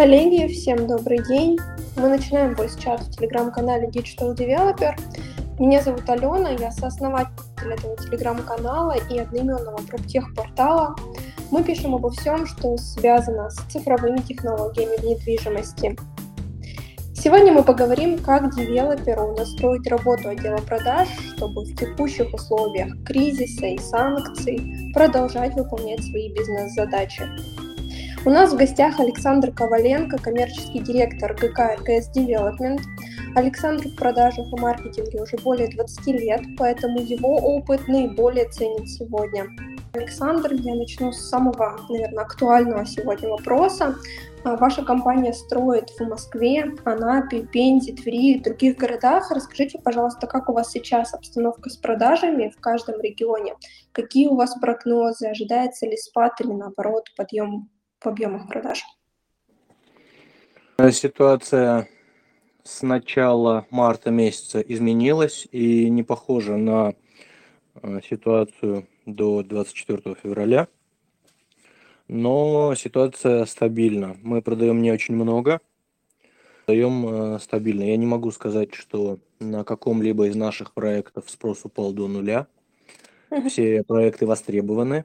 Коллеги, всем добрый день. Мы начинаем voice-чат в телеграм-канале Digital Developer. Меня зовут Алена, я сооснователь этого телеграм-канала и одноименного проптех-портала. Мы пишем обо всем, что связано с цифровыми технологиями в недвижимости. Сегодня мы поговорим, как девелоперу настроить работу отдела продаж, чтобы в текущих условиях кризиса и санкций продолжать выполнять свои бизнес-задачи. У нас в гостях Александр Коваленко, коммерческий директор ГК РКС Development. Александр в продажах и маркетинге уже более 20 лет, поэтому его опыт наиболее ценен сегодня. Александр, я начну с самого, наверное, актуального сегодня вопроса. А, ваша компания строит в Москве, Анапе, Пензе, Твери и других городах. Расскажите, пожалуйста, как у вас сейчас обстановка с продажами в каждом регионе? Какие у вас прогнозы? Ожидается ли спад или, наоборот, подъем в объемах продаж? Ситуация с начала марта месяца изменилась и не похожа на э, ситуацию до 24 февраля но ситуация стабильна. Мы продаем не очень много, продаем э, стабильно. Я не могу сказать, что на каком-либо из наших проектов спрос упал до нуля. Все проекты востребованы.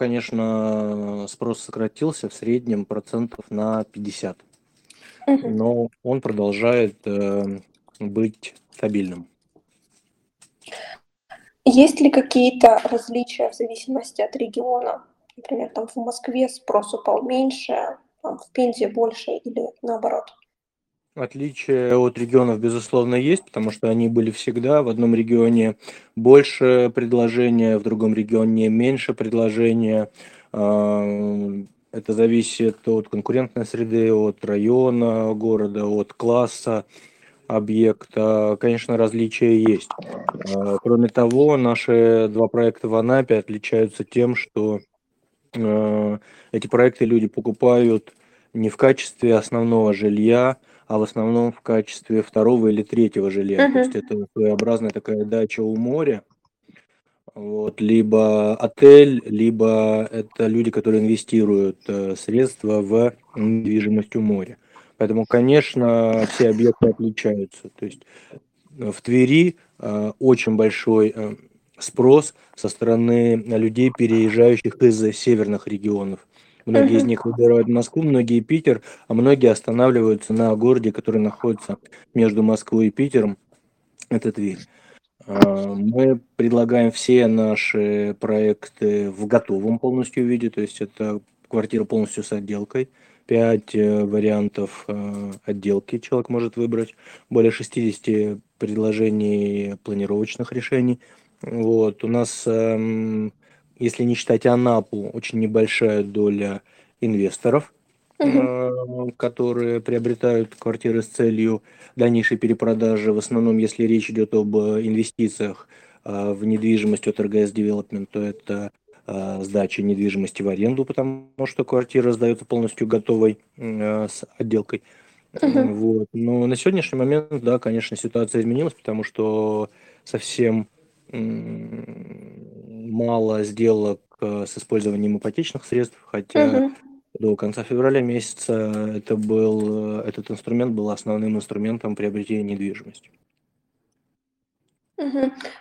Конечно, спрос сократился в среднем процентов на 50. Но он продолжает э, быть стабильным. Есть ли какие-то различия в зависимости от региона? Например, там в Москве спрос упал меньше, в Пензе больше или наоборот? Отличия от регионов, безусловно, есть, потому что они были всегда. В одном регионе больше предложения, в другом регионе меньше предложения. А, это зависит от конкурентной среды, от района города, от класса объекта, конечно, различия есть. А, кроме того, наши два проекта в Анапе отличаются тем, что а, эти проекты люди покупают не в качестве основного жилья, а в основном в качестве второго или третьего жилья. Uh-huh. То есть это своеобразная такая дача у моря. Вот, либо отель, либо это люди, которые инвестируют э, средства в недвижимость у моря. Поэтому, конечно, все объекты отличаются. То есть э, в Твери э, очень большой э, спрос со стороны людей, переезжающих из северных регионов. Многие из них выбирают Москву, многие Питер, а многие останавливаются на городе, который находится между Москвой и Питером. Это Тверь. Мы предлагаем все наши проекты в готовом полностью виде, то есть это квартира полностью с отделкой. 5 э, вариантов э, отделки человек может выбрать, более 60 предложений планировочных решений. Вот. У нас, эм, если не считать Анапу, очень небольшая доля инвесторов, угу. которые приобретают квартиры с целью дальнейшей перепродажи. В основном, если речь идет об инвестициях в недвижимость от РГС Development, то это Э, сдачи недвижимости в аренду, потому что квартира сдается полностью готовой э, с отделкой. Uh-huh. Вот. Но на сегодняшний момент, да, конечно, ситуация изменилась, потому что совсем мало сделок э, с использованием ипотечных средств, хотя uh-huh. до конца февраля месяца это был, этот инструмент был основным инструментом приобретения недвижимости.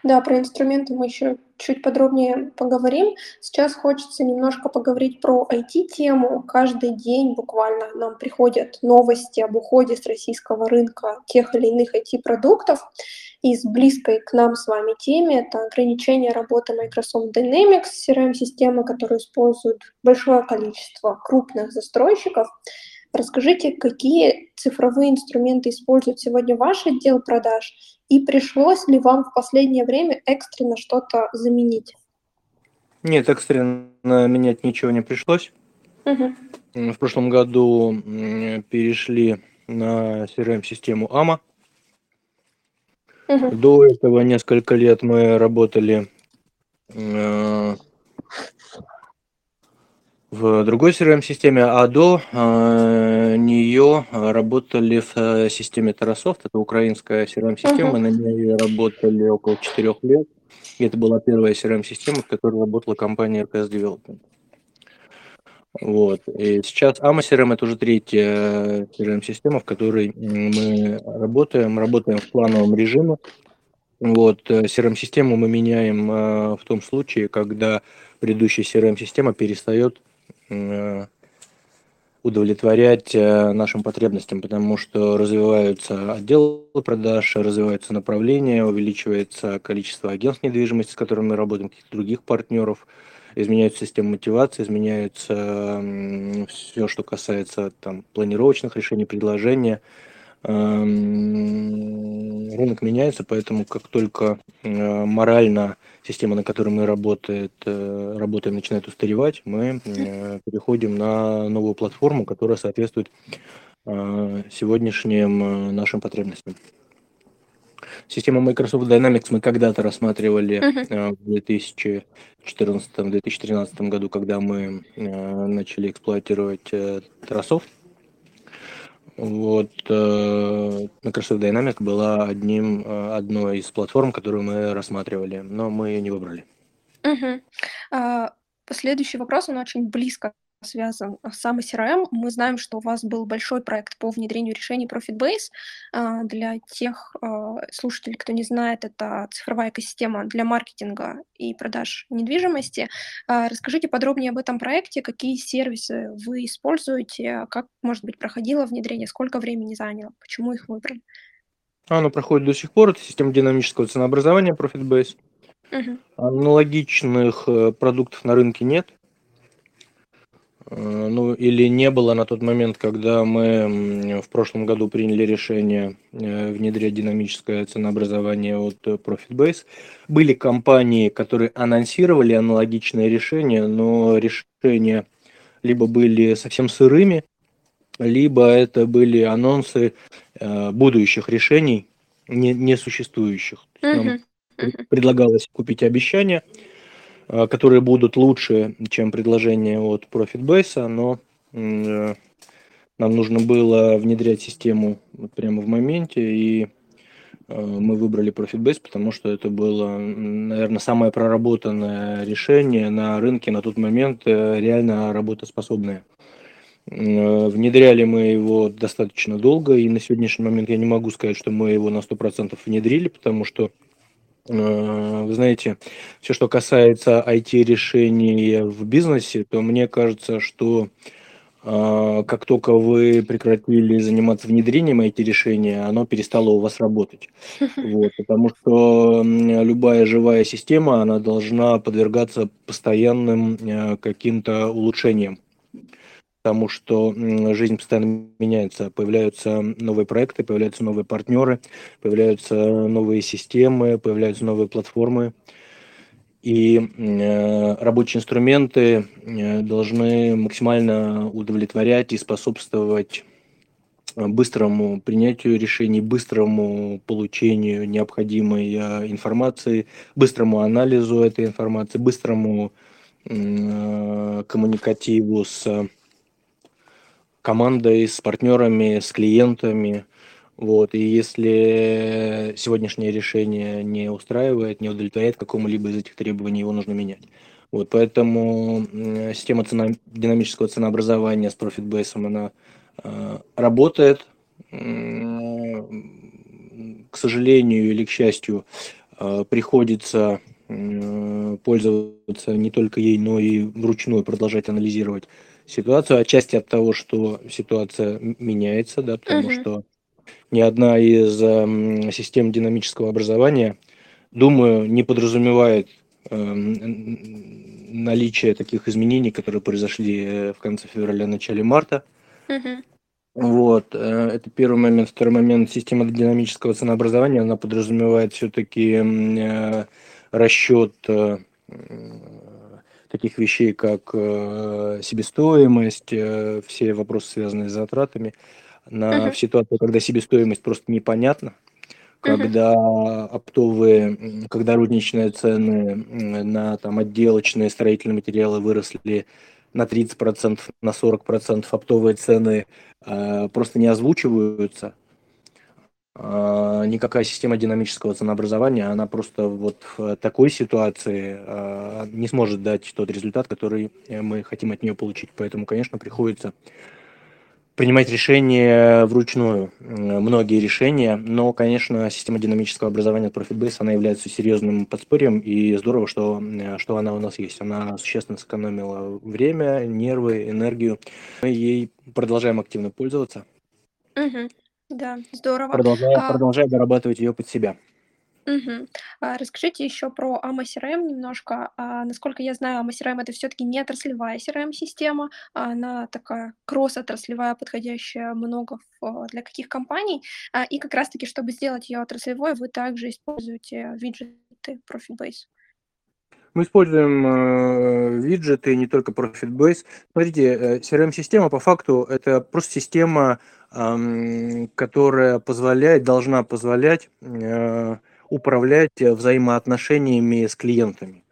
Да, про инструменты мы еще чуть подробнее поговорим. Сейчас хочется немножко поговорить про IT-тему. Каждый день буквально нам приходят новости об уходе с российского рынка тех или иных IT-продуктов. Из близкой к нам с вами теме это ограничение работы Microsoft Dynamics, CRM-системы, которую используют большое количество крупных застройщиков. Расскажите, какие цифровые инструменты использует сегодня ваш отдел продаж и пришлось ли вам в последнее время экстренно что-то заменить? Нет, экстренно менять ничего не пришлось. Угу. В прошлом году перешли на CRM-систему AMA. Угу. До этого несколько лет мы работали э, в другой CRM-системе, а до э, нее работали в э, системе Terrasoft, это украинская CRM-система, uh-huh. на ней работали около четырех лет. И это была первая CRM-система, в которой работала компания RKS Development. Вот. И сейчас AMA CRM – это уже третья CRM-система, в которой мы работаем. Работаем в плановом режиме. Вот. CRM-систему мы меняем в том случае, когда предыдущая CRM-система перестает удовлетворять нашим потребностям, потому что развиваются отделы продаж, развиваются направления, увеличивается количество агентств недвижимости, с которыми мы работаем, каких-то других партнеров – изменяется система мотивации, изменяется все, что касается там, планировочных решений, предложения. Эм, рынок меняется, поэтому как только э, морально система, на которой мы работает, э, работаем, начинает устаревать, мы э, переходим на новую платформу, которая соответствует сегодняшним нашим потребностям. Систему Microsoft Dynamics мы когда-то рассматривали uh-huh. в 2014-2013 году, когда мы э, начали эксплуатировать э, Terrasoft. Вот Microsoft Dynamics была одним, одной из платформ, которую мы рассматривали, но мы ее не выбрали. Угу. А, последующий вопрос, он очень близко связан с самой CRM. Мы знаем, что у вас был большой проект по внедрению решений ProfitBase. А, для тех а, слушателей, кто не знает, это цифровая экосистема для маркетинга и продаж недвижимости. А, расскажите подробнее об этом проекте, какие сервисы вы используете, как, может быть, проходило внедрение, сколько времени заняло, почему их выбрали? Оно проходит до сих пор. Это система динамического ценообразования ProfitBase. Угу. Аналогичных э, продуктов на рынке нет. Э, ну, или не было на тот момент, когда мы в прошлом году приняли решение э, внедрять динамическое ценообразование от ProfitBase. Были компании, которые анонсировали аналогичные решения, но решения либо были совсем сырыми, либо это были анонсы э, будущих решений, не, не существующих. Нам предлагалось купить обещания, Э, которые будут лучше, чем предложение от ProfitBase, но э, нам нужно было внедрять систему прямо в моменте, и э, мы выбрали ProfitBase, потому что это было, наверное, самое проработанное решение на рынке на тот момент, реально работоспособное. Внедряли мы его достаточно долго, и на сегодняшний момент я не могу сказать, что мы его на 100% внедрили, потому что Э, вы знаете, все, что касается IT-решений в бизнесе, то мне кажется, что э, как только вы прекратили заниматься внедрением IT-решения, оно перестало у вас работать. Вот, потому что любая живая система, она должна подвергаться постоянным э, каким-то улучшениям потому что жизнь постоянно меняется, появляются новые проекты, появляются новые партнеры, появляются новые системы, появляются новые платформы. И э, рабочие инструменты э, должны максимально удовлетворять и способствовать быстрому принятию решений, быстрому получению необходимой э, информации, быстрому анализу этой информации, быстрому коммуникативу с командой, с партнерами, с клиентами. Вот. И если сегодняшнее решение не устраивает, не удовлетворяет какому-либо из этих требований, его нужно менять. Вот, поэтому система цена, динамического ценообразования с ProfitBase, она э, работает. К сожалению или к счастью, э, приходится э, пользоваться не только ей, но и вручную продолжать анализировать ситуацию, отчасти от того, что ситуация меняется, да, потому uh-huh. что ни одна из э, систем динамического образования, думаю, не подразумевает э, наличие таких изменений, которые произошли э, в конце февраля, начале марта. Uh-huh. Вот, э, это первый момент. Второй момент, система динамического ценообразования, она подразумевает все-таки э, расчет таких вещей, как э, себестоимость, э, все вопросы, связанные с затратами, на, uh-huh. в ситуации, когда себестоимость просто непонятна, когда uh-huh. оптовые, когда розничные цены на там, отделочные строительные материалы выросли на 30%, на 40%, оптовые цены э, просто не озвучиваются, никакая система динамического ценообразования, она просто вот в такой ситуации а, не сможет дать тот результат, который мы хотим от нее получить. Поэтому, конечно, приходится принимать решения вручную, многие решения, но, конечно, система динамического образования от ProfitBase, она является серьезным подспорьем, и здорово, что, что она у нас есть. Она существенно сэкономила время, нервы, энергию. Мы ей продолжаем активно пользоваться. Угу. Да, здорово. Продолжая, А, продолжая дорабатывать ее под себя. мгм. А, расскажите еще про AMA CRM немножко. А, насколько я знаю, AMA CRM это все-таки не отраслевая CRM-система, а она такая кросс-отраслевая, подходящая много в- а, для каких компаний. А, и как раз-таки, чтобы сделать ее отраслевой, вы также используете виджеты Profitbase. Мы используем э, виджеты, не только ProfitBase. Смотрите, э, CRM-система по факту это просто система, эм, которая позволяет, должна позволять э, управлять взаимоотношениями с клиентами.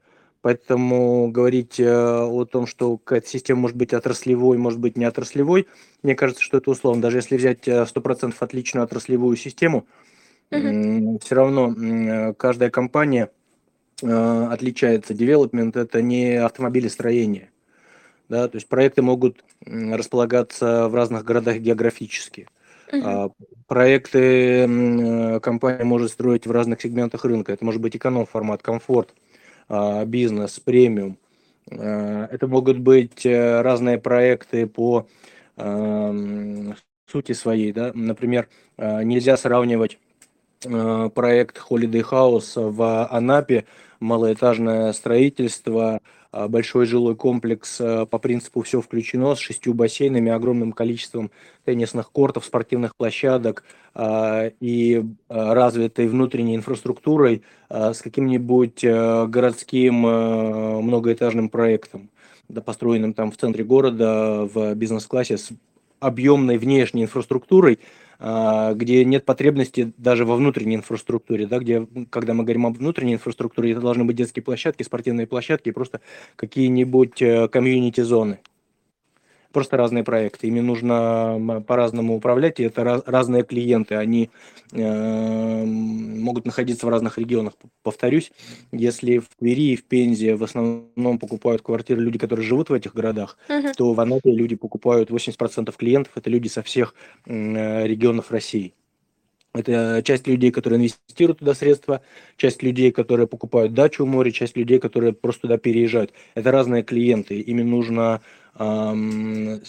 Поэтому говорить э, о том, что какая-то система может быть отраслевой, может быть не отраслевой, мне кажется, что это условно. Даже если взять э, 100% отличную отраслевую систему, Мгм. все равно э, каждая компания э, отличается. Девелопмент – это не автомобилестроение. Да, то есть проекты могут располагаться в разных городах географически. А, Проекты э, компания может строить в разных сегментах рынка. Это может быть эконом-формат, комфорт, а, бизнес, премиум. А, Это могут быть э, разные проекты по сути своей. Да? Например, нельзя сравнивать э, проект Holiday House в Анапе, малоэтажное строительство, большой жилой комплекс э, по принципу все включено с шестью бассейнами, огромным количеством теннисных кортов, спортивных площадок а, и а, развитой внутренней инфраструктурой а, с каким-нибудь городским многоэтажным проектом, построенным там в центре города в бизнес-классе с объемной внешней инфраструктурой, а, где нет потребности даже во внутренней инфраструктуре, да, где, когда мы говорим об внутренней инфраструктуре, это должны быть детские площадки, спортивные площадки, просто какие-нибудь э, комьюнити-зоны. Просто разные проекты. Ими нужно по-разному управлять, и это раз, разные клиенты. Они э, могут находиться в разных регионах. Повторюсь, если в Твери и в Пензе в основном покупают квартиры люди, которые живут в этих городах, Мгм. то в Анапе люди покупают 80% клиентов, это люди со всех э, регионов России. Это часть людей, которые инвестируют туда средства, часть людей, которые покупают дачу у моря, часть людей, которые просто туда переезжают. Это разные клиенты. Ими нужно... эм,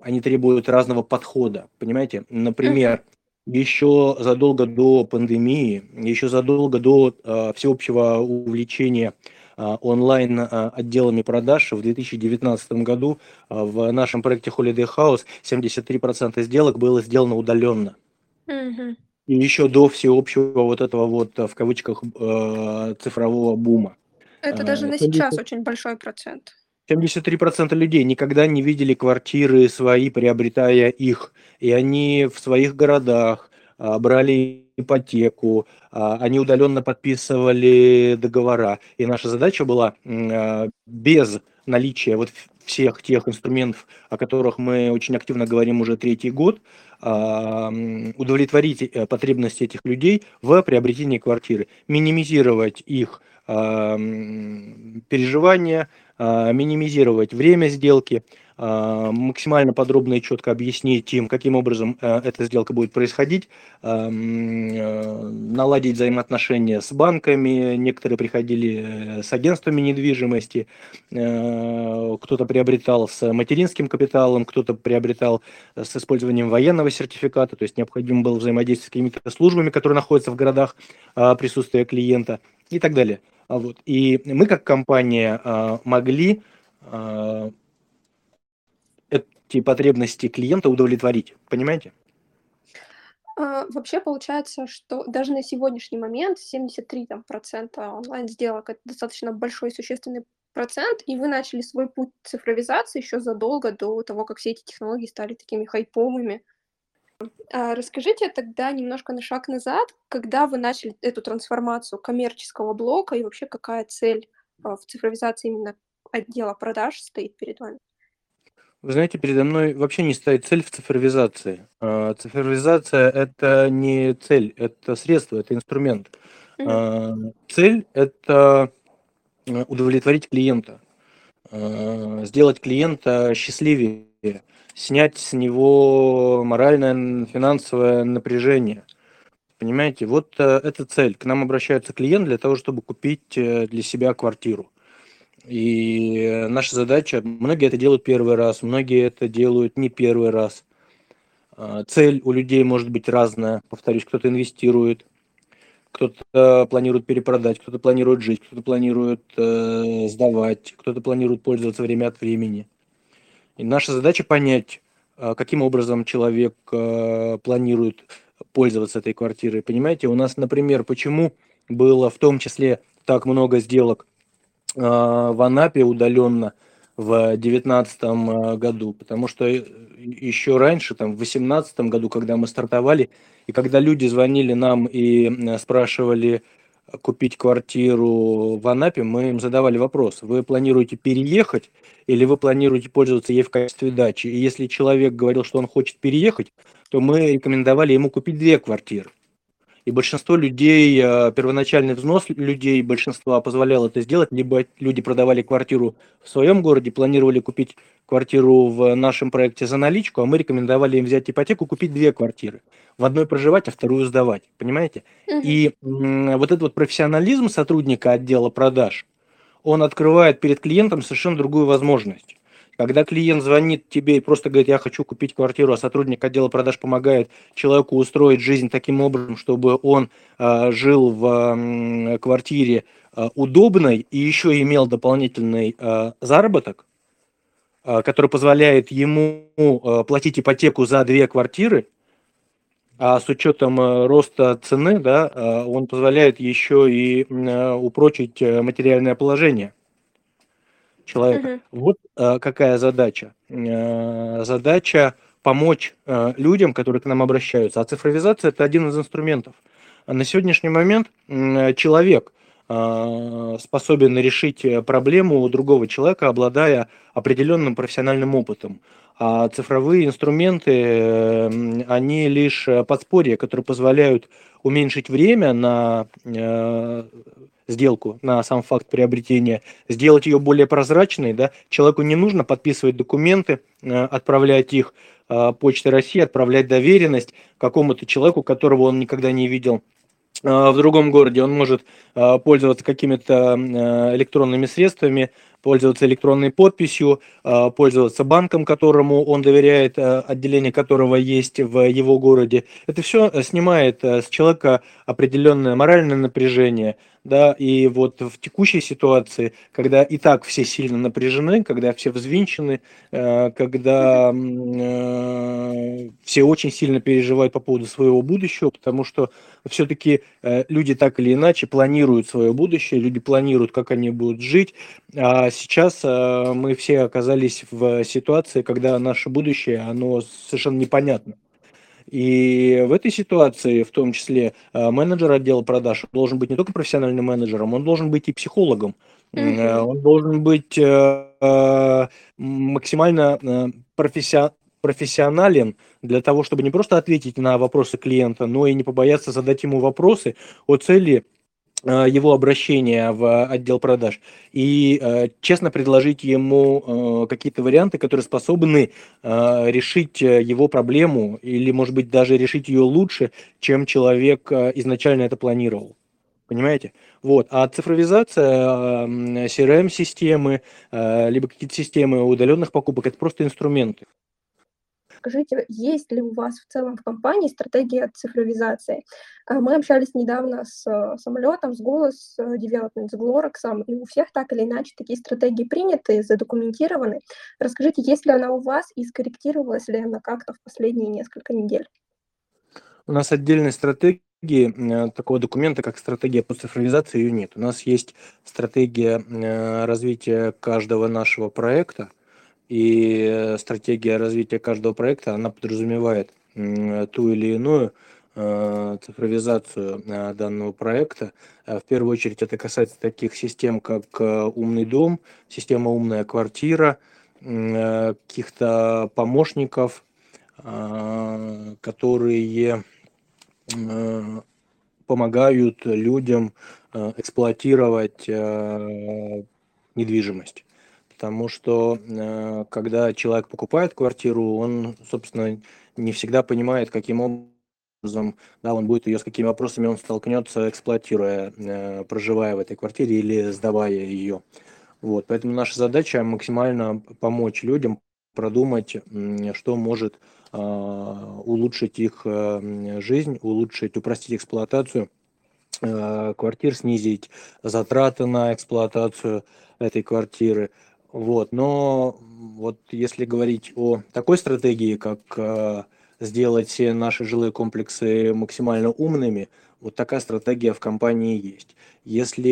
они требуют разного подхода, понимаете? Например, еще задолго до пандемии, еще задолго до э, всеобщего увлечения э, онлайн э, отделами продаж в 2019 году в нашем проекте Holiday House 73% сделок было сделано удаленно. Мгм. И еще до всеобщего вот этого вот э, в кавычках э, цифрового бума. Это А, даже на 70 сейчас очень большой процент. 73% людей никогда не видели квартиры свои, приобретая их. И они в своих городах брали ипотеку, они удаленно подписывали договора. И наша задача была без наличия вот всех тех инструментов, о которых мы очень активно говорим уже третий год, а, удовлетворить э, потребности этих людей в приобретении квартиры, минимизировать их а, переживания, а, минимизировать время сделки, максимально подробно и четко объяснить им, каким образом э, эта сделка будет происходить, а, э, наладить взаимоотношения с банками, некоторые приходили э, с агентствами недвижимости, кто-то приобретал с материнским капиталом, кто-то приобретал с использованием военного сертификата, то есть необходимо было взаимодействовать с какими-то службами, которые находятся в городах а, присутствия клиента и так далее. А Вот. И мы как компания а, могли а, эти потребности клиента удовлетворить, понимаете? А, вообще получается, что даже на сегодняшний момент 73 там, процента онлайн-сделок это достаточно большой существенный процент, и вы начали свой путь цифровизации еще задолго до того, как все эти технологии стали такими хайповыми. А, расскажите тогда немножко на шаг назад, когда вы начали эту трансформацию коммерческого блока и вообще какая цель а, в цифровизации именно отдела продаж стоит перед вами? Вы знаете, передо мной вообще не стоит цель в цифровизации. А, цифровизация – это не цель, это средство, это инструмент. Мгм. Цель – это удовлетворить клиента, сделать клиента счастливее, снять с него моральное, финансовое напряжение. Понимаете, вот э, это цель. К нам обращается клиент для того, чтобы купить э, для себя квартиру. И наша задача, многие это делают первый раз, многие это делают не первый раз. А, цель у людей может быть разная. Повторюсь, кто-то инвестирует, кто-то планирует перепродать, кто-то планирует жить, кто-то планирует э, сдавать, кто-то планирует пользоваться время от времени. И наша задача понять, э, каким образом человек э, планирует пользоваться этой квартирой. Понимаете, у нас, например, почему было в том числе так много сделок в Анапе удаленно в 2019 э, году, потому что э, еще раньше, там, в 2018 году, когда мы стартовали, и когда люди звонили нам и спрашивали купить квартиру в Анапе, мы им задавали вопрос, вы планируете переехать или вы планируете пользоваться ей в качестве дачи? И если человек говорил, что он хочет переехать, то мы рекомендовали ему купить две квартиры. И большинство людей, э, первоначальный взнос людей, большинства позволяло это сделать, либо люди продавали квартиру в своем городе, планировали купить квартиру в нашем проекте за наличку, а мы рекомендовали им взять ипотеку, купить две квартиры. В одной проживать, а вторую сдавать. Понимаете? Угу. И вот этот вот профессионализм сотрудника отдела продаж, он открывает перед клиентом совершенно другую возможность. Когда клиент звонит тебе и просто говорит, я хочу купить квартиру, а сотрудник отдела продаж помогает человеку устроить жизнь таким образом, чтобы он э, жил в э, квартире э, удобной и еще имел дополнительный э, заработок, э, который позволяет ему э, платить ипотеку за две квартиры, а с учетом э, роста цены, да, э, он позволяет еще и э, упрочить материальное положение человека. Угу. Вот э, какая задача. Э, задача помочь э, людям, которые к нам обращаются. А цифровизация это один из инструментов. На сегодняшний момент э, человек э, способен решить проблему другого человека, обладая определенным профессиональным опытом. А цифровые инструменты, э, они лишь подспорья, которые позволяют уменьшить время на э, сделку, на сам факт приобретения, сделать ее более прозрачной, да, человеку не нужно подписывать документы, э, отправлять их э, Почтой России, отправлять доверенность какому-то человеку, которого он никогда не видел э, в другом городе, он может пользоваться какими-то электронными средствами, пользоваться электронной подписью, пользоваться банком, которому он доверяет, отделение которого есть в его городе. Это все снимает с человека определенное моральное напряжение, да, и вот в текущей ситуации, когда и так все сильно напряжены, когда все взвинчены, когда все очень сильно переживают по поводу своего будущего, потому что все-таки э, люди так или иначе планируют свое будущее, люди планируют, как они будут жить, а сейчас э, мы все оказались в ситуации, когда наше будущее, оно совершенно непонятно. И в этой ситуации, в том числе, э, менеджер отдела продаж должен быть не только профессиональным менеджером, он должен быть и психологом. Mm-hmm. Он должен быть максимально профессиональным профессионален для того, чтобы не просто ответить на вопросы клиента, но и не побояться задать ему вопросы о цели Э, его обращение в отдел продаж и э, честно предложить ему э, какие-то варианты, которые способны решить его проблему или, может быть, даже решить ее лучше, чем человек изначально это планировал. Понимаете? Вот. А цифровизация, CRM-системы, либо какие-то системы удаленных покупок – это просто инструменты. Скажите, есть ли у вас в целом в компании стратегия цифровизации? А, мы общались недавно с э, самолетом, с Голос Development, с Glorx, и у всех так или иначе такие стратегии приняты, задокументированы. Расскажите, есть ли она у вас и скорректировалась ли она как-то в последние несколько недель? У нас отдельной стратегии э, такого документа, как стратегия по цифровизации, ее нет. У нас есть стратегия э, развития каждого нашего проекта, и стратегия развития каждого проекта, она подразумевает ту или иную э, цифровизацию э, данного проекта. Э, в первую очередь это касается таких систем, как умный дом, система умная квартира, каких-то помощников, которые помогают людям эксплуатировать недвижимость. Потому что когда человек покупает квартиру, он, собственно, не всегда понимает, каким образом да, он будет ее, с какими вопросами он столкнется, эксплуатируя, проживая в этой квартире или сдавая ее. Вот, поэтому наша задача максимально помочь людям продумать, что может а, улучшить их э, жизнь, улучшить, упростить эксплуатацию э, квартир, снизить затраты на эксплуатацию этой квартиры. Вот. Но вот если говорить о такой стратегии, как э, сделать наши жилые комплексы максимально умными, вот такая стратегия в компании есть. Если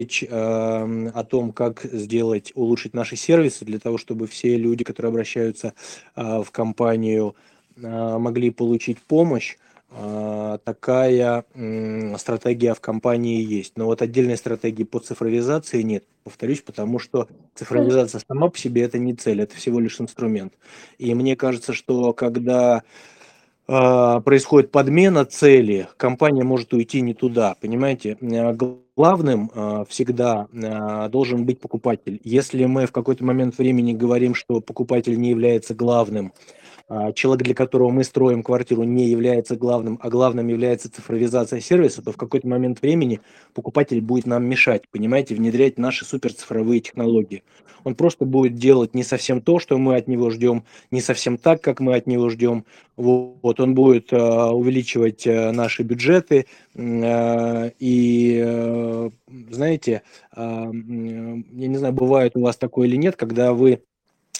речь э, о том, как сделать, улучшить наши сервисы для того, чтобы все люди, которые обращаются э, в компанию, э, могли получить помощь, такая э, стратегия в компании есть. Но вот отдельной стратегии по цифровизации нет, повторюсь, потому что цифровизация сама по себе это не цель, это всего лишь инструмент. И мне кажется, что когда а, происходит подмена цели, компания может уйти не туда, понимаете? Э, главным а, всегда а, должен быть покупатель. Если мы в какой-то момент времени говорим, что покупатель не является главным, а, человек, для которого мы строим квартиру, не является главным, а главным является цифровизация сервиса, то в какой-то момент времени покупатель будет нам мешать, понимаете, внедрять наши суперцифровые технологии. Он просто будет делать не совсем то, что мы от него ждем, не совсем так, как мы от него ждем. Вот, он будет uh, увеличивать uh, наши бюджеты. Uh, и, знаете, я не знаю, бывает у вас такое или нет, когда вы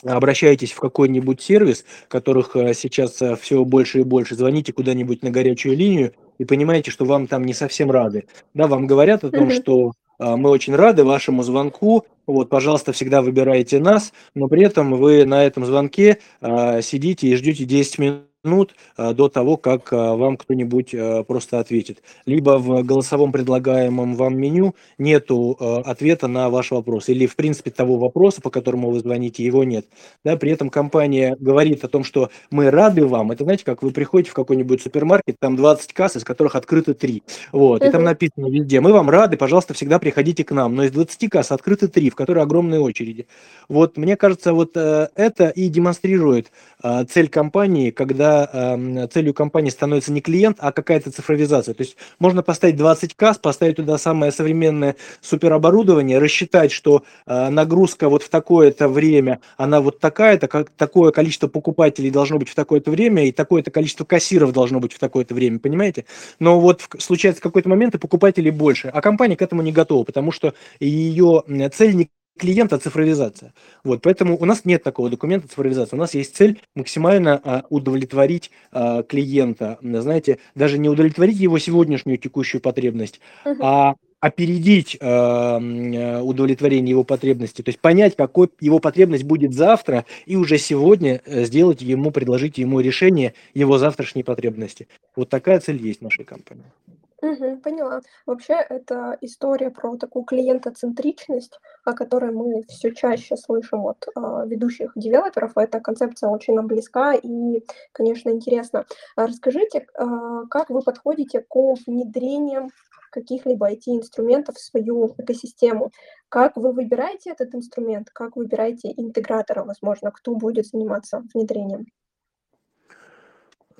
обращаетесь в какой-нибудь сервис, которых э, сейчас э, все больше и больше, звоните куда-нибудь на горячую линию и понимаете, что вам там не совсем рады. Да, вам говорят о том, что э, мы очень рады вашему звонку, вот, пожалуйста, всегда выбирайте нас, но при этом вы на этом звонке сидите и ждете 10 минут минут э, до того, как э, вам кто-нибудь э, просто ответит. Либо в голосовом предлагаемом вам меню нету ответа на ваш вопрос, или в принципе того вопроса, по которому вы звоните, его нет. Да, при этом компания говорит о том, что мы рады вам. Это знаете, как вы приходите в какой-нибудь супермаркет, там 20 касс, из которых открыто 3. Вот, и там написано везде, мы вам рады, пожалуйста, всегда приходите к нам. Но из 20 касс открыты 3, в которые огромные очереди. Вот, мне кажется, вот это и демонстрирует цель компании, когда э, целью компании становится не клиент, а какая-то цифровизация. То есть можно поставить 20 касс, поставить туда самое современное супероборудование, рассчитать, что э, нагрузка вот в такое-то время, она вот такая-то, как, такое количество покупателей должно быть в такое-то время, и такое-то количество кассиров должно быть в такое-то время, понимаете? Но вот случается какой-то момент, и покупателей больше, а компания к этому не готова, потому что ее цель не клиента цифровизация. Вот, поэтому у нас нет такого документа цифровизации. У нас есть цель максимально а, удовлетворить а, клиента. Знаете, даже не удовлетворить его сегодняшнюю текущую потребность, uh-huh. а опередить э, удовлетворение его потребности, то есть понять, какой его потребность будет завтра, и уже сегодня э, сделать ему, предложить ему решение его завтрашней потребности. Вот такая цель есть в нашей компании. Угу, поняла. Вообще, это история про такую клиентоцентричность, о которой мы все чаще слышим от а, ведущих девелоперов. Эта концепция очень нам близка и, конечно, интересна. А расскажите, а, как вы подходите к внедрениям каких-либо IT-инструментов в свою экосистему? Как вы выбираете этот инструмент? Как выбираете интегратора, возможно, кто будет заниматься внедрением?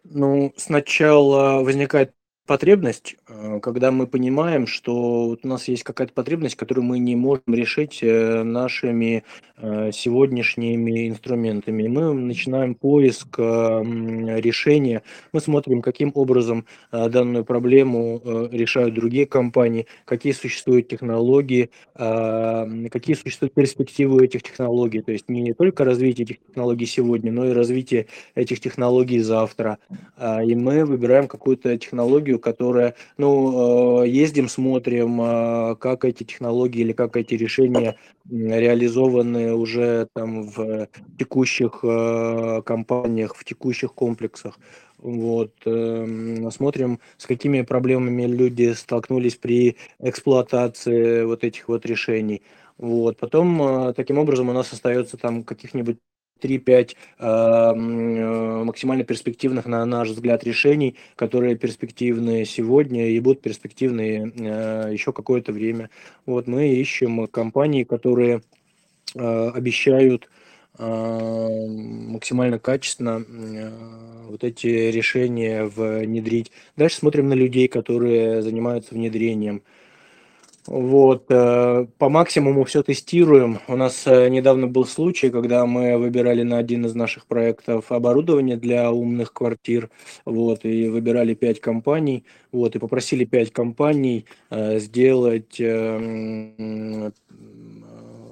Ну, сначала возникает потребность, э, когда мы понимаем, что у нас есть какая-то потребность, которую мы не можем решить э, нашими э, сегодняшними инструментами. Мы начинаем поиск решения, мы смотрим, каким образом данную проблему решают другие компании, какие существуют технологии, какие существуют перспективы этих технологий. То есть не только развитие этих технологий сегодня, но и развитие этих технологий завтра. И мы выбираем какую-то технологию, технологию, которая, ну, э, ездим, смотрим, э, как эти технологии или как эти решения реализованы уже там в текущих э, компаниях, в текущих комплексах. Вот, эм, смотрим, с какими проблемами люди столкнулись при эксплуатации вот этих вот решений. Вот. Потом, таким образом, у нас остается там каких-нибудь 3-5 э, максимально перспективных, на наш взгляд, решений, которые перспективны сегодня и будут перспективны э, еще какое-то время. Вот мы ищем компании, которые э, обещают максимально качественно вот эти решения внедрить. Дальше смотрим на людей, которые занимаются внедрением. Вот, э, по максимуму все тестируем. У нас э, недавно был случай, когда мы выбирали на один из наших проектов оборудование для умных квартир, вот, и выбирали пять компаний, вот, и попросили пять компаний э, сделать,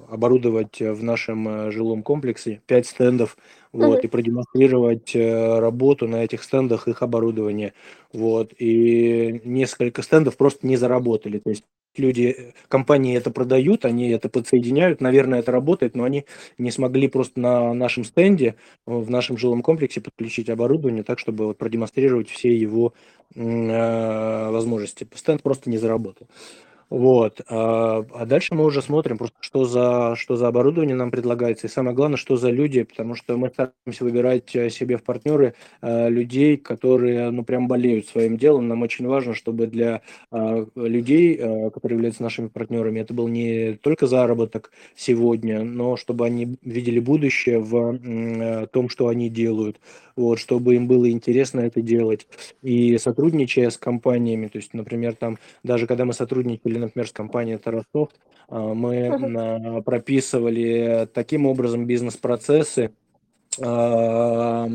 оборудовать в нашем жилом комплексе пять стендов, вот, и продемонстрировать работу на этих стендах их оборудования, вот, и несколько стендов просто не заработали, то есть люди, компании это продают, они это подсоединяют, наверное, это работает, но они не смогли просто на нашем стенде, в нашем жилом комплексе подключить оборудование так, чтобы вот продемонстрировать все его э, возможности. Стенд просто не заработал. Вот. А, а дальше мы уже смотрим, просто что за, что за оборудование нам предлагается. И самое главное, что за люди, потому что мы стараемся выбирать э, себе в партнеры а, людей, которые, ну, прям болеют своим делом. Нам очень важно, чтобы для а, людей, а, которые являются нашими партнерами, это был не только заработок сегодня, но чтобы они видели будущее в том, что они делают вот, чтобы им было интересно это делать. И сотрудничая с компаниями, то есть, например, там, даже когда мы сотрудничали, например, с компанией Тарасофт, а, мы прописывали таким образом бизнес-процессы, а,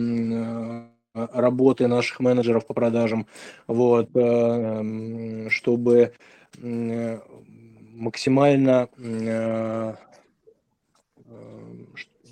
работы наших менеджеров по продажам, вот, э, чтобы максимально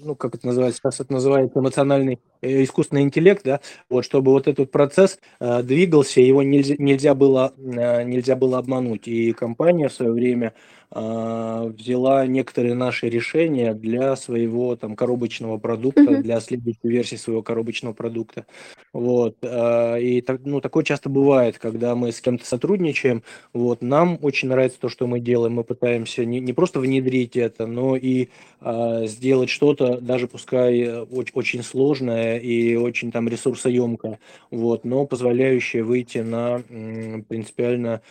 ну, как это называется, сейчас это называется эмоциональный искусственный интеллект, да, вот, чтобы вот этот процесс э, двигался, его нельзя, нельзя, было, э, нельзя было обмануть. И компания в свое время э, взяла некоторые наши решения для своего там коробочного продукта, mm-hmm. для следующей версии своего коробочного продукта. Вот. Э, и так, ну, такое часто бывает, когда мы с кем-то сотрудничаем, вот, нам очень нравится то, что мы делаем, мы пытаемся не, не просто внедрить это, но и э, сделать что-то, даже пускай очень, очень сложное и очень там ресурсоемкое, вот, но позволяющее выйти на принципиально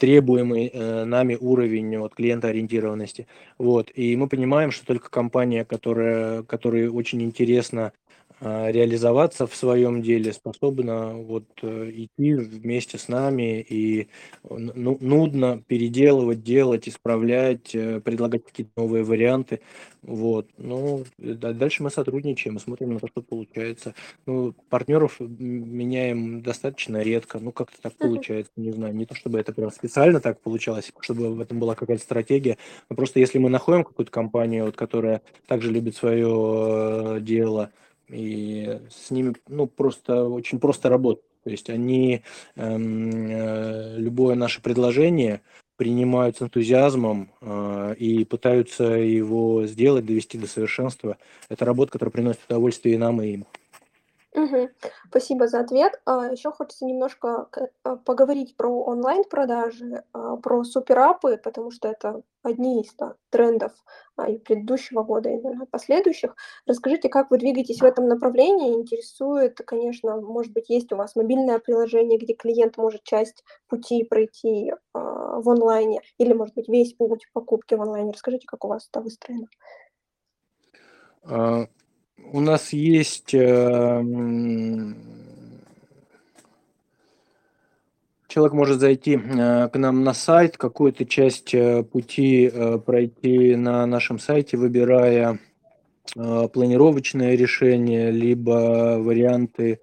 требуемый э, нами уровень вот, клиентоориентированности. Вот. И мы понимаем, что только компания, которая, которой очень интересно реализоваться в своем деле, способна вот э, идти вместе с нами и ну, нудно переделывать, делать, исправлять, э, предлагать какие-то новые варианты. Вот. Ну, дальше мы сотрудничаем, смотрим на то, что получается. Ну, партнеров меняем достаточно редко. Ну, как-то так получается, не знаю. Не то, чтобы это прям специально так получалось, чтобы в этом была какая-то стратегия. Но просто если мы находим какую-то компанию, вот, которая также любит свое э, дело, и с ними ну, просто очень просто работать. То есть они эм, э, любое наше предложение принимают с энтузиазмом э, и пытаются его сделать, довести до совершенства. Это работа, которая приносит удовольствие и нам, и им. Угу. Спасибо за ответ. А, еще хочется немножко а, поговорить про онлайн-продажи, а, про суперапы, потому что это одни из да, трендов и предыдущего года, и наверное, последующих. Расскажите, как вы двигаетесь в этом направлении? Интересует, конечно, может быть, есть у вас мобильное приложение, где клиент может часть пути пройти в онлайне, или, может быть, весь путь покупки в онлайне. Расскажите, как у вас это выстроено у нас есть э, человек может зайти э, к нам на сайт, какую-то часть э, пути пройти на нашем сайте, выбирая планировочное решение, либо варианты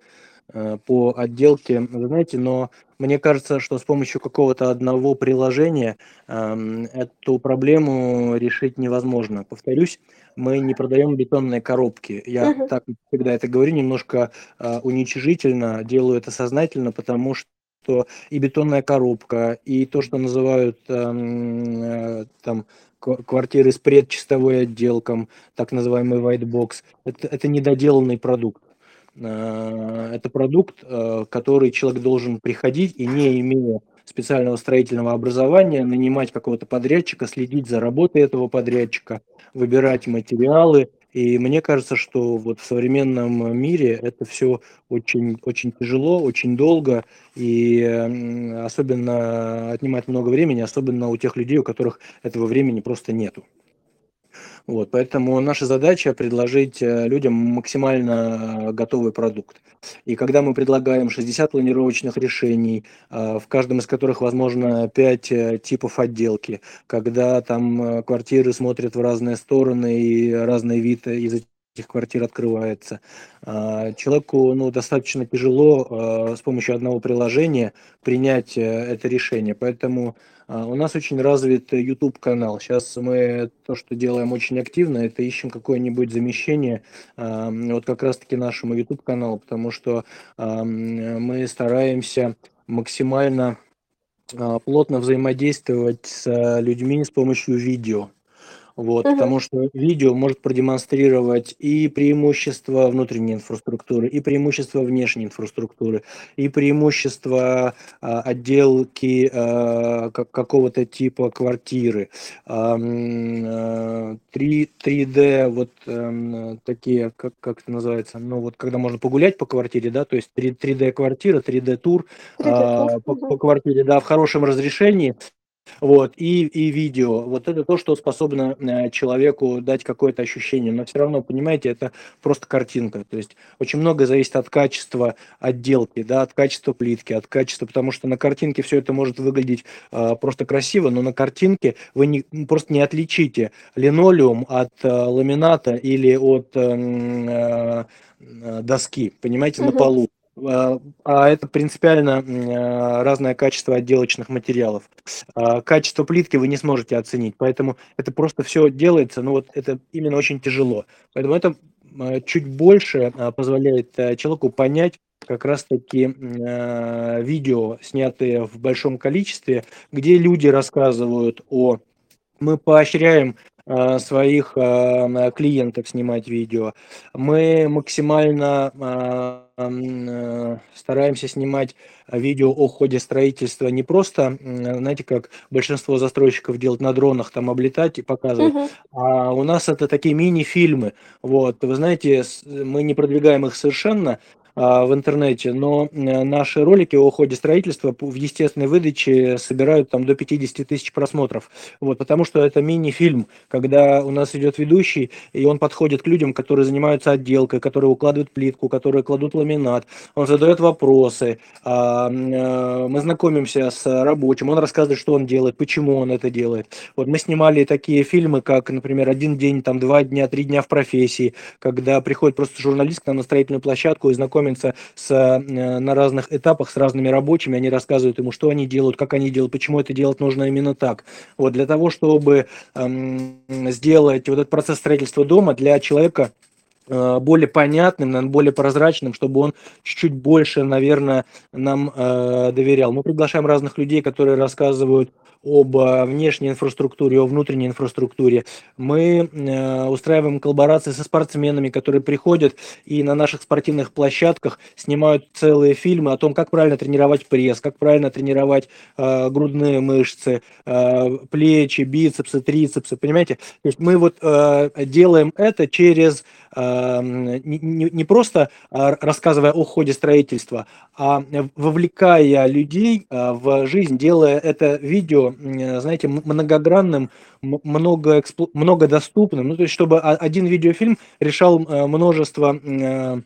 по отделке. Вы знаете, но мне кажется, что с помощью какого-то одного приложения эм, эту проблему решить невозможно. Повторюсь, мы не продаем бетонные коробки. Я uh-huh. так всегда это говорю, немножко э, уничижительно, делаю это сознательно, потому что и бетонная коробка, и то, что называют эм, э, там квартиры с предчистовой отделком, так называемый white box, это, это недоделанный продукт. Э, это продукт, э, который человек должен приходить и не имея специального строительного образования, нанимать какого-то подрядчика, следить за работой этого подрядчика, выбирать материалы. И мне кажется, что вот в современном мире это все очень, очень тяжело, очень долго, и особенно отнимает много времени, особенно у тех людей, у которых этого времени просто нету. Вот, поэтому наша задача предложить э, людям максимально готовый продукт. И когда мы предлагаем 60 планировочных решений, э, в каждом из которых, возможно, 5 э, типов отделки, когда там квартиры смотрят в разные стороны и разный вид из этих квартир открывается. Человеку ну, достаточно тяжело с помощью одного приложения принять это решение. Поэтому а, у нас очень развит YouTube канал. Сейчас мы то, что делаем очень активно, это ищем какое-нибудь замещение а, вот как раз-таки нашему YouTube каналу, потому что а, мы стараемся максимально плотно взаимодействовать с людьми с помощью видео. Вот, угу. Потому что видео может продемонстрировать и преимущества внутренней инфраструктуры, и преимущества внешней инфраструктуры, и преимущества а, отделки а, как, какого-то типа квартиры. А, 3, 3D, вот а, такие, как, как это называется, ну вот когда можно погулять по квартире, да, то есть 3, 3D квартира, 3D тур 3D а, по, по квартире, да, в хорошем разрешении, вот, и, и видео. Вот это то, что способно э, человеку дать какое-то ощущение. Но все равно, понимаете, это просто картинка. То есть очень много зависит от качества отделки, да, от качества плитки, от качества, потому что на картинке все это может выглядеть э, просто красиво, но на картинке вы не, просто не отличите линолеум от э, ламината или от эм, э, э, доски, понимаете, угу. на полу. А, а это принципиально а, разное качество отделочных материалов. А, качество плитки вы не сможете оценить, поэтому это просто все делается, ну вот это именно очень тяжело. Поэтому это чуть больше позволяет человеку понять как раз-таки видео, снятые в большом количестве, где люди рассказывают о... Мы поощряем своих клиентов снимать видео. Мы максимально Э, стараемся снимать видео о ходе строительства не просто, знаете, как большинство застройщиков делают на дронах, там облетать и показывать, uh-huh. а у нас это такие мини-фильмы. Вот, вы знаете, мы не продвигаем их совершенно, в интернете, но э, наши ролики о ходе строительства в естественной выдаче собирают там до 50 тысяч просмотров. Вот, потому что это мини-фильм, когда у нас идет ведущий, и он подходит к людям, которые занимаются отделкой, которые укладывают плитку, которые кладут ламинат, он задает вопросы, а, э, мы знакомимся с рабочим, он рассказывает, что он делает, почему он это делает. Вот мы снимали такие фильмы, как, например, «Один день», там, «Два дня», «Три дня в профессии», когда приходит просто журналист на строительную площадку и знакомится знакомится с, э, на разных этапах с разными рабочими, они рассказывают ему, что они делают, как они делают, почему это делать нужно именно так. Вот для того, чтобы эм, сделать вот этот процесс строительства дома для человека э, более понятным, более прозрачным, чтобы он чуть-чуть больше, наверное, нам э, доверял. Мы приглашаем разных людей, которые рассказывают об внешней инфраструктуре, о внутренней инфраструктуре. Мы э, устраиваем коллаборации со спортсменами, которые приходят и на наших спортивных площадках снимают целые фильмы о том, как правильно тренировать пресс, как правильно тренировать э, грудные мышцы, э, плечи, бицепсы, трицепсы, понимаете? То есть мы вот делаем это через не просто рассказывая о ходе строительства, а вовлекая людей в жизнь, делая это видео знаете, многогранным, много, много доступным, ну, то есть, чтобы один видеофильм решал э, множество, э,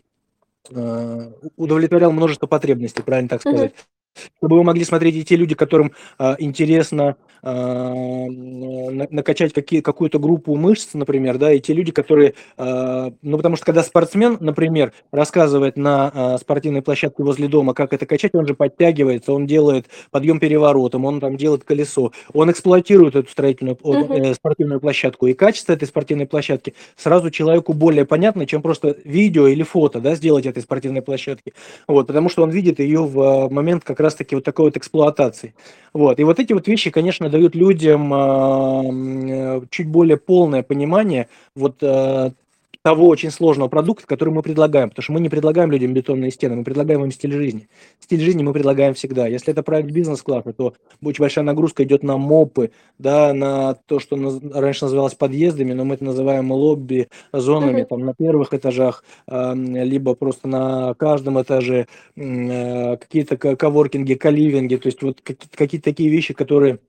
э, удовлетворял множество потребностей, правильно так сказать. Mm-hmm чтобы вы могли смотреть и те люди, которым э, интересно э, накачать какие, какую-то группу мышц, например, да, и те люди, которые, э, ну, потому что когда спортсмен, например, рассказывает на э, спортивной площадке возле дома, как это качать, он же подтягивается, он делает подъем переворотом, он там делает колесо, он эксплуатирует эту строительную э, спортивную площадку, и качество этой спортивной площадки сразу человеку более понятно, чем просто видео или фото, да, сделать этой спортивной площадки, вот, потому что он видит ее в момент, как раз-таки вот такой вот эксплуатации. Вот. И вот эти вот вещи, конечно, дают людям э, чуть более полное понимание вот э, того очень сложного продукта, который мы предлагаем. Потому что мы не предлагаем людям бетонные стены, мы предлагаем им стиль жизни. Стиль жизни мы предлагаем всегда. Если это проект бизнес-класса, то очень большая нагрузка идет на мопы, да, на то, что раньше называлось подъездами, но мы это называем лобби, зонами, там на первых этажах, либо просто на каждом этаже э, какие-то коворкинги, каливинги, то есть вот какие-то такие вещи, которые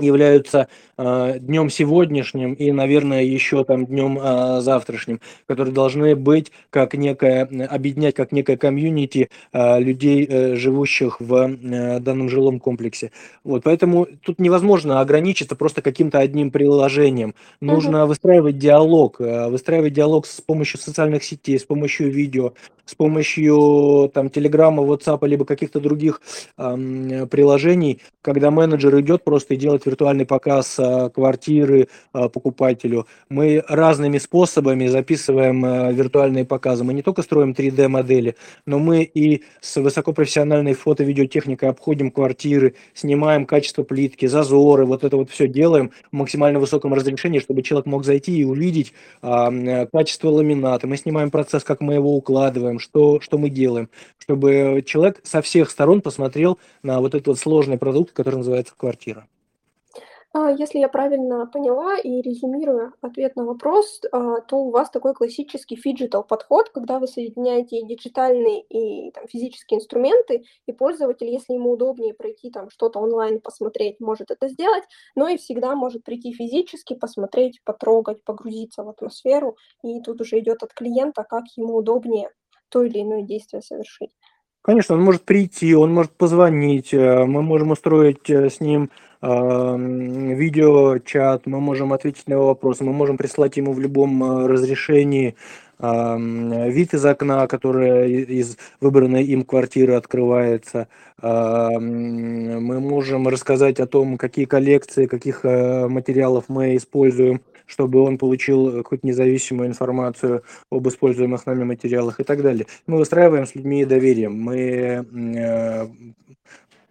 являются э, днем сегодняшним и, наверное, еще там днем э, завтрашним, которые должны быть как некое, объединять как некое комьюнити э, людей, э, живущих в э, данном жилом комплексе. Вот, поэтому тут невозможно ограничиться просто каким-то одним приложением. Нужно угу. выстраивать диалог, э, выстраивать диалог с помощью социальных сетей, с помощью видео, с помощью там Телеграма, WhatsApp, либо каких-то других э, приложений, когда менеджер идет просто и делает виртуальный показ э, квартиры э, покупателю. Мы разными способами записываем э, виртуальные показы. Мы не только строим 3D-модели, но мы и с высокопрофессиональной фото-видеотехникой обходим квартиры, снимаем качество плитки, зазоры, вот это вот все делаем в максимально высоком разрешении, чтобы человек мог зайти и увидеть э, качество ламината. Мы снимаем процесс, как мы его укладываем, что, что мы делаем, чтобы человек со всех сторон посмотрел на вот этот вот сложный продукт, который называется квартира. А, если я правильно поняла и резюмирую ответ на вопрос, а, то у вас такой классический phygital подход, когда вы соединяете диджитальные и там, физические инструменты, и пользователь, если ему удобнее пройти там что-то онлайн посмотреть, может это сделать, но и всегда может прийти физически, посмотреть, потрогать, погрузиться в атмосферу, и тут уже идет от клиента, как ему удобнее то или иное действие совершить. Конечно, он может прийти, он может позвонить, э, мы можем устроить э, с ним видеочат, мы можем ответить на его вопросы, мы можем прислать ему в любом э, разрешении вид из окна, которое из выбранной им квартиры открывается. Мы можем рассказать о том, какие коллекции, каких материалов мы используем чтобы он получил хоть независимую информацию об используемых нами материалах и так далее. Мы выстраиваем с людьми доверие. Мы э,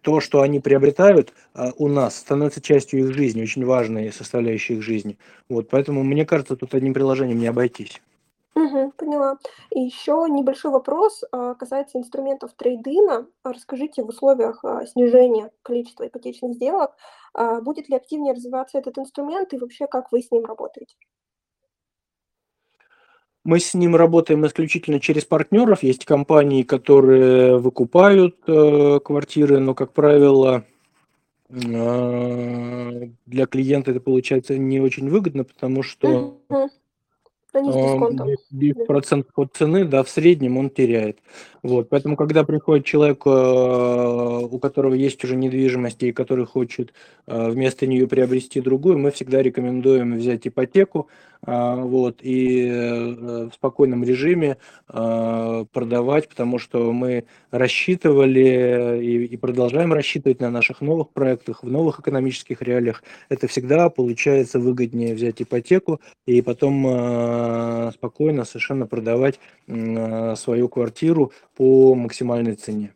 то, что они приобретают э, у нас, становится частью их жизни, очень важной составляющей их жизни. Вот, поэтому мне кажется, тут одним приложением не обойтись. Угу, поняла. И еще небольшой вопрос а, касается инструментов трейдина. Расскажите в условиях а, снижения количества ипотечных сделок, а, будет ли активнее развиваться этот инструмент и вообще как вы с ним работаете? Мы с ним работаем исключительно через партнеров. Есть компании, которые выкупают э, квартиры, но, как правило, э, для клиента это получается не очень выгодно, потому что угу. Они с дисконтом. процент от цены, да, в среднем он теряет. Вот, поэтому, когда приходит человек, э, у которого есть уже недвижимость и который хочет э, вместо нее приобрести другую, мы всегда рекомендуем взять ипотеку, вот, и в спокойном режиме продавать, потому что мы рассчитывали и, продолжаем рассчитывать на наших новых проектах, в новых экономических реалиях. Это всегда получается выгоднее взять ипотеку и потом спокойно совершенно продавать свою квартиру по максимальной цене.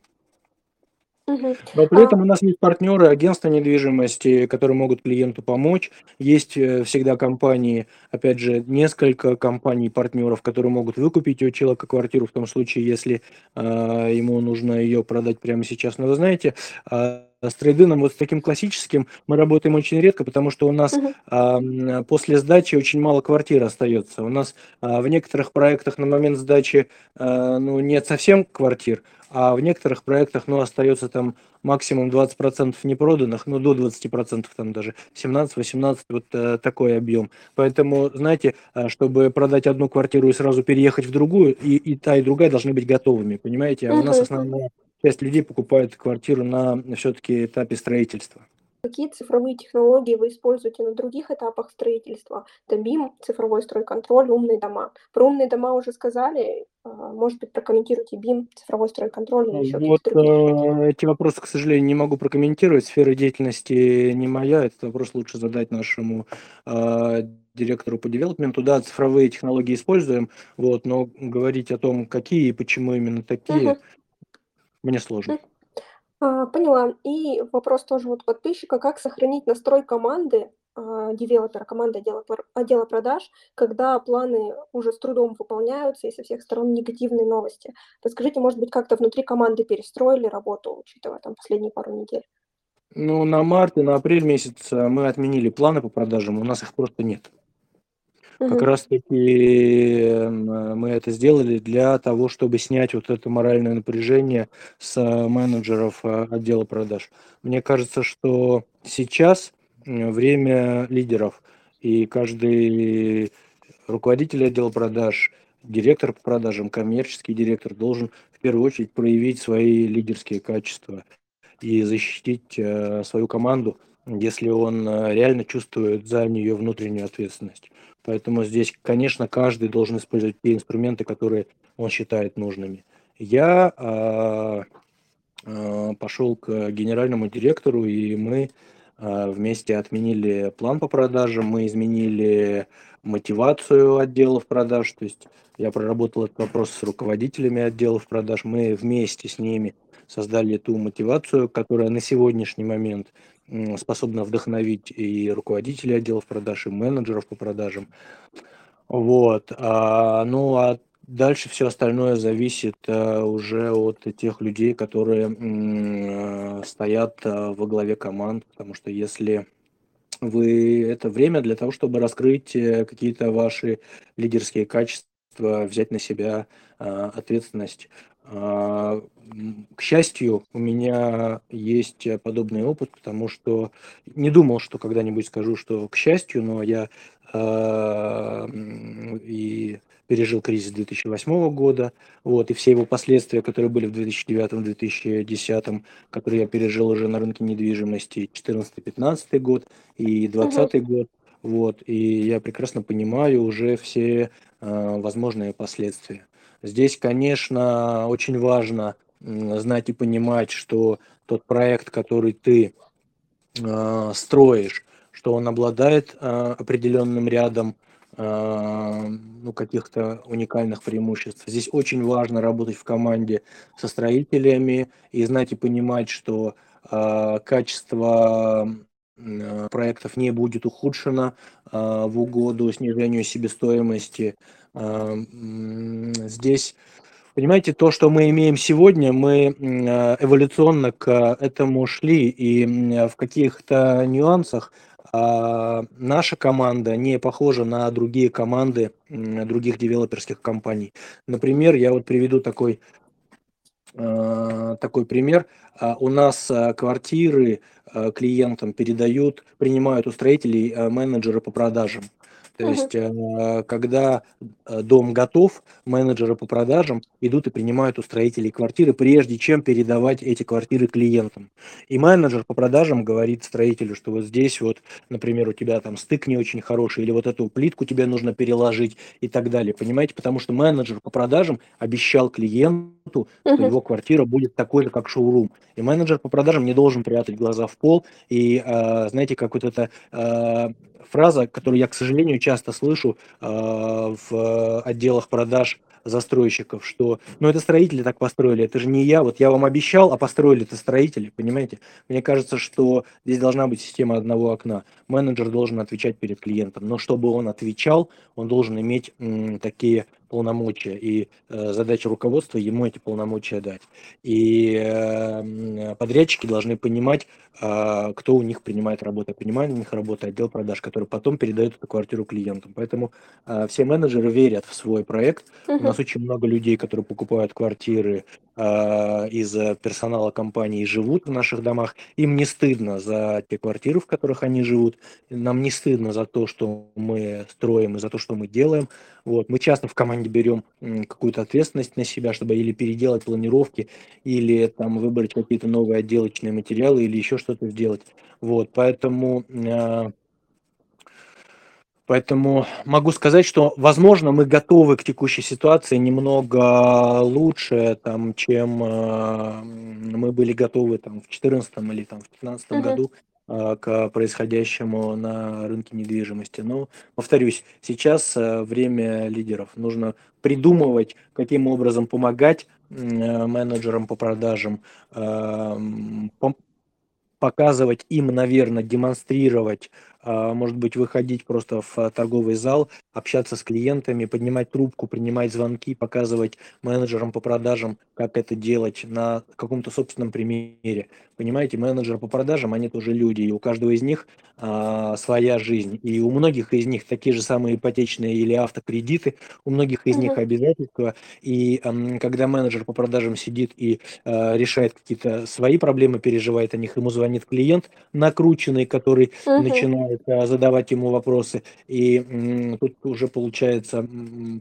Но при этом а у нас есть партнеры, агентства недвижимости, которые могут клиенту помочь. Есть э, всегда компании, опять же, несколько компаний-партнеров, которые могут выкупить у человека квартиру в том случае, если э, ему нужно ее продать прямо сейчас. Но вы знаете, э, с трейдином вот с таким классическим мы работаем очень редко, потому что у нас uh-huh. а, после сдачи очень мало квартир остается. У нас а, в некоторых проектах на момент сдачи а, ну, нет совсем квартир, а в некоторых проектах ну, остается там максимум 20% непроданных, ну до 20% там даже, 17-18, вот а, такой объем. Поэтому, знаете, чтобы продать одну квартиру и сразу переехать в другую, и, и та, и другая должны быть готовыми, понимаете? А у нас основная часть людей покупает квартиру на все-таки этапе строительства. Какие цифровые технологии вы используете на других этапах строительства? ТАБИМ, цифровой стройконтроль, умные дома. Про умные дома уже сказали. А, может быть, прокомментируйте БИМ, цифровой стройконтроль или еще вот, э, Эти вопросы, к сожалению, не могу прокомментировать. Сфера деятельности не моя. Этот вопрос лучше задать нашему э, директору по девелопменту. Да, цифровые технологии используем, вот, но говорить о том, какие и почему именно такие, угу. Мне сложно. А, поняла. И вопрос тоже вот подписчика: как сохранить настрой команды а, девелопера, команды отдела, отдела продаж, когда планы уже с трудом выполняются и со всех сторон негативные новости. Расскажите, может быть, как-то внутри команды перестроили работу, учитывая там последние пару недель? Ну, на март и на апрель месяц мы отменили планы по продажам, у нас их просто нет. Как раз-таки мы это сделали для того, чтобы снять вот это моральное напряжение с менеджеров а, отдела продаж. Мне кажется, что сейчас время лидеров, и каждый руководитель отдела продаж, директор по продажам, коммерческий директор должен в первую очередь проявить свои лидерские качества и защитить э, свою команду, если он э, реально чувствует за нее внутреннюю ответственность. Поэтому здесь, конечно, каждый должен использовать те инструменты, которые он считает нужными. Я э, э, пошел к генеральному директору, и мы э, вместе отменили план по продажам, мы изменили мотивацию отделов продаж, то есть я проработал этот вопрос с руководителями отделов продаж, мы вместе с ними создали ту мотивацию, которая на сегодняшний момент способна вдохновить и руководителей отделов продаж, и менеджеров по продажам. Вот. А, ну а дальше все остальное зависит а, уже от тех людей, которые м, стоят а, во главе команд, потому что если вы это время для того, чтобы раскрыть э, какие-то ваши лидерские качества, взять на себя а, ответственность к счастью, у меня есть подобный опыт, потому что не думал, что когда-нибудь скажу, что к счастью, но я э, и пережил кризис 2008 года, вот, и все его последствия, которые были в 2009-2010, которые я пережил уже на рынке недвижимости, 2014-2015 год и 2020 угу. год, вот, и я прекрасно понимаю уже все э, возможные последствия. Здесь, конечно, очень важно знать и понимать, что тот проект, который ты э, строишь, что он обладает э, определенным рядом э, ну, каких-то уникальных преимуществ. Здесь очень важно работать в команде со строителями и знать и понимать, что э, качество проектов не будет ухудшено э, в угоду снижению себестоимости. Здесь, понимаете, то, что мы имеем сегодня, мы эволюционно к этому шли, и в каких-то нюансах а, наша команда не похожа на другие команды других девелоперских компаний. Например, я вот приведу такой а, такой пример. А, у нас квартиры клиентам передают, принимают у строителей менеджеры по продажам. То есть, э, когда э, дом готов, менеджеры по продажам идут и принимают у строителей квартиры, прежде чем передавать эти квартиры клиентам. И менеджер по продажам говорит строителю, что вот здесь вот, например, у тебя там стык не очень хороший, или вот эту плитку тебе нужно переложить и так далее. Понимаете? Потому что менеджер по продажам обещал клиенту, что угу. его квартира будет такой же, как шоурум. И менеджер по продажам не должен прятать глаза в пол. И, э, знаете, как вот это фраза, которую я, к сожалению, часто слышу э, в отделах продаж застройщиков, что ну это строители так построили, это же не я, вот я вам обещал, а построили это строители, понимаете? Мне кажется, что здесь должна быть система одного окна. Менеджер должен отвечать перед клиентом, но чтобы он отвечал, он должен иметь м, такие полномочия, и э, задача руководства ему эти полномочия дать. И э, подрядчики должны понимать, э, кто у них принимает работу. Принимает у них работу отдел продаж, который потом передает эту квартиру клиентам. Поэтому э, все менеджеры верят в свой проект. Uh-huh. У нас очень много людей, которые покупают квартиры э, из персонала компании и живут в наших домах. Им не стыдно за те квартиры, в которых они живут. Нам не стыдно за то, что мы строим и за то, что мы делаем. Вот. Мы часто в команде берем какую-то ответственность на себя, чтобы или переделать планировки, или там выбрать какие-то новые отделочные материалы, или еще что-то сделать. Вот. Поэтому э, Поэтому могу сказать, что, возможно, мы готовы к текущей ситуации немного лучше, там, чем э, мы были готовы там, в 2014 или там, в 2015 uh-huh. году к происходящему на рынке недвижимости. Но, повторюсь, сейчас э, время лидеров. Нужно придумывать, каким образом помогать э, менеджерам по продажам, показывать им, наверное, демонстрировать а, может быть, выходить просто в торговый зал, общаться с клиентами, поднимать трубку, принимать звонки, показывать менеджерам по продажам, как это делать на каком-то собственном примере. Понимаете, менеджеры по продажам, они тоже люди, и у каждого из них а, своя жизнь. И у многих из них такие же самые ипотечные или автокредиты, у многих из них обязательства. И а, когда менеджер по продажам сидит и а, решает какие-то свои проблемы, переживает о них, ему звонит клиент накрученный, который uh-huh. начинает а, задавать ему вопросы. И тут уже получается,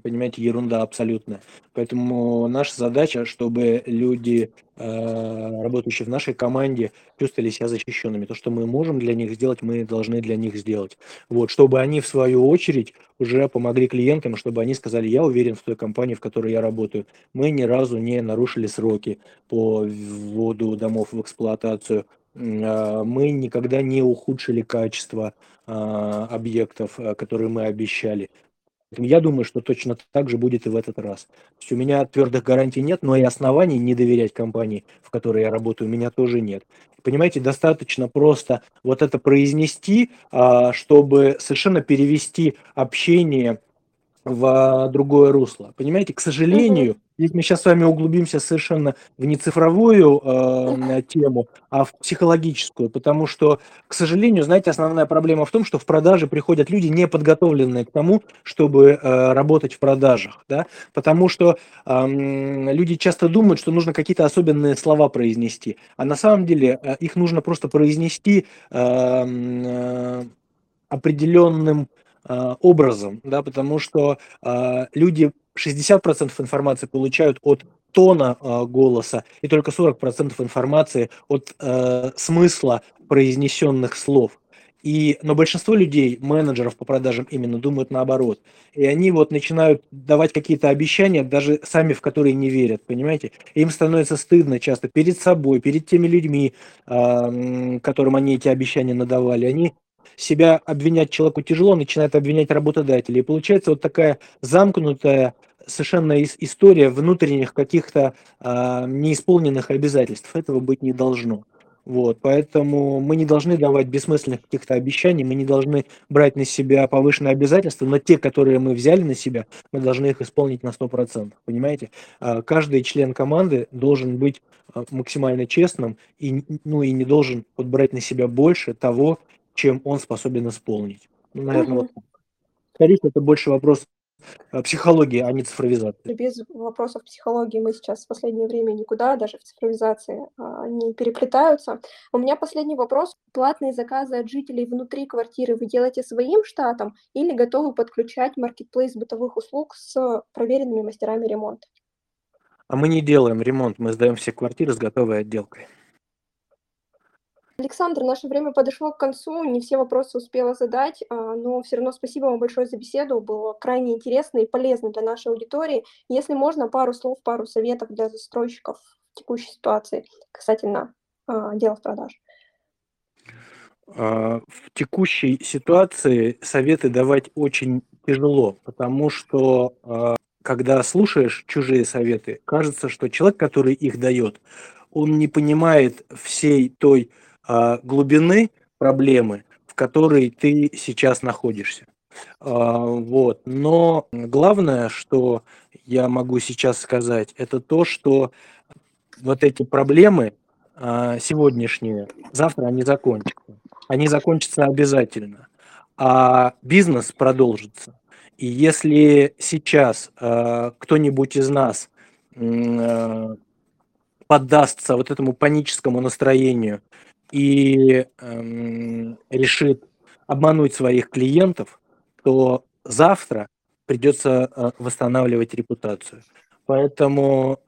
понимаете, ерунда абсолютно. Поэтому наша задача, чтобы люди Э, работающие в нашей команде чувствовали себя защищенными. То, что мы можем для них сделать, мы должны для них сделать. Вот, чтобы они, в свою очередь, уже помогли клиентам, чтобы они сказали, я уверен в той компании, в которой я работаю. Мы ни разу не нарушили сроки по вводу домов в эксплуатацию. А, мы никогда не ухудшили качество а, объектов, а, которые мы обещали. Я думаю, что точно так же будет и в этот раз. То есть у меня твердых гарантий нет, но и оснований не доверять компании, в которой я работаю, у меня тоже нет. Понимаете, достаточно просто вот это произнести, а, чтобы совершенно перевести общение в другое русло. Понимаете, к сожалению, здесь мы сейчас с вами углубимся совершенно в не цифровую э, тему, а в психологическую, потому что, к сожалению, знаете, основная проблема в том, что в продаже приходят люди, не подготовленные к тому, чтобы э, работать в продажах, да, потому что э, люди часто думают, что нужно какие-то особенные слова произнести, а на самом деле э, их нужно просто произнести э, э, определенным образом, да, потому что э, люди 60% информации получают от тона э, голоса и только 40% информации от э, смысла произнесенных слов. И, но большинство людей, менеджеров по продажам именно думают наоборот. И они вот начинают давать какие-то обещания, даже сами в которые не верят, понимаете? Им становится стыдно часто перед собой, перед теми людьми, э, которым они эти обещания надавали. Они себя обвинять человеку тяжело, начинает обвинять работодателя. И получается вот такая замкнутая совершенно история внутренних каких-то а, неисполненных обязательств. Этого быть не должно. Вот, поэтому мы не должны давать бессмысленных каких-то обещаний, мы не должны брать на себя повышенные обязательства, но те, которые мы взяли на себя, мы должны их исполнить на 100%, понимаете? А, каждый член команды должен быть а, максимально честным и, ну, и не должен вот брать на себя больше того, чем он способен исполнить. Ну, наверное, угу. вот. Скорее это больше вопрос э, психологии, а не цифровизации. Без вопросов психологии мы сейчас в последнее время никуда, даже в цифровизации, а, не переплетаются. У меня последний вопрос. Платные заказы от жителей внутри квартиры вы делаете своим штатом или готовы подключать маркетплейс бытовых услуг с проверенными мастерами ремонта? А мы не делаем ремонт, мы сдаем все квартиры с готовой отделкой. Александр, наше время подошло к концу, не все вопросы успела задать, а, но все равно спасибо вам большое за беседу, было крайне интересно и полезно для нашей аудитории. Если можно, пару слов, пару советов для застройщиков в текущей ситуации касательно а, делов продаж. А, в текущей ситуации советы давать очень тяжело, потому что когда слушаешь чужие советы, кажется, что человек, который их дает, он не понимает всей той глубины проблемы, в которой ты сейчас находишься. А, вот. Но главное, что я могу сейчас сказать, это то, что вот эти проблемы а, сегодняшние, завтра они закончатся. Они закончатся обязательно. А бизнес продолжится. И если сейчас кто-нибудь из нас поддастся вот этому паническому настроению и эм, решит обмануть своих клиентов, то завтра придется э, восстанавливать репутацию. Поэтому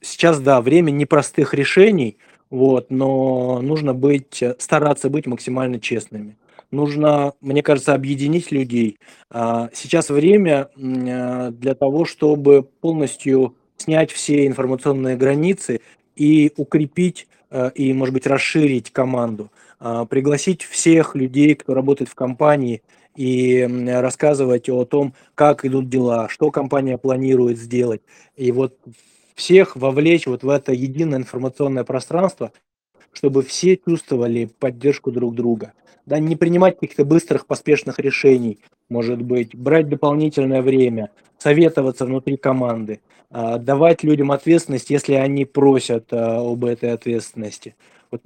сейчас, да, время непростых решений, вот, но нужно быть, э, стараться быть максимально честными. Нужно, мне кажется, объединить людей. А, сейчас время э, для того, чтобы полностью снять все информационные границы и укрепить Э, и, может быть, расширить команду, а, пригласить всех людей, кто работает в компании, и рассказывать о том, как идут дела, что компания планирует сделать. И вот всех вовлечь вот в это единое информационное пространство, чтобы все чувствовали поддержку друг друга. Да, не принимать каких-то быстрых, поспешных решений, может быть, брать дополнительное время, советоваться внутри команды, а, давать людям ответственность, если они просят а, об этой ответственности. Вот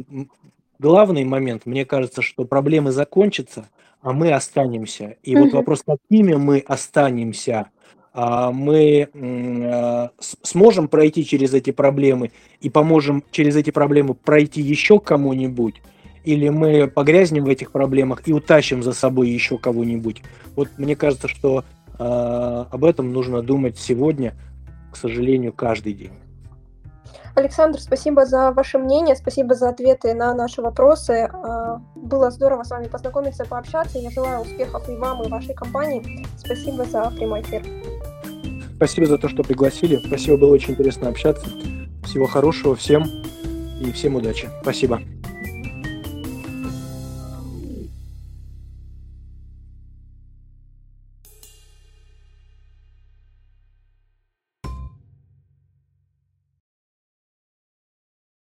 главный момент, мне кажется, что проблемы закончатся, а мы останемся. И вот вопрос, какими мы останемся, а, мы сможем пройти через эти проблемы и поможем через эти проблемы пройти еще кому-нибудь, или мы погрязнем в этих проблемах и утащим за собой еще кого-нибудь. Вот мне кажется, что э, об этом нужно думать сегодня, к сожалению, каждый день. Александр, спасибо за ваше мнение, спасибо за ответы на наши вопросы. А, было здорово с вами познакомиться, пообщаться. Я желаю успехов и вам, и вашей компании. Спасибо за прямой эфир. Спасибо за то, что пригласили. Спасибо, было очень интересно общаться. Всего хорошего всем и всем удачи. Спасибо.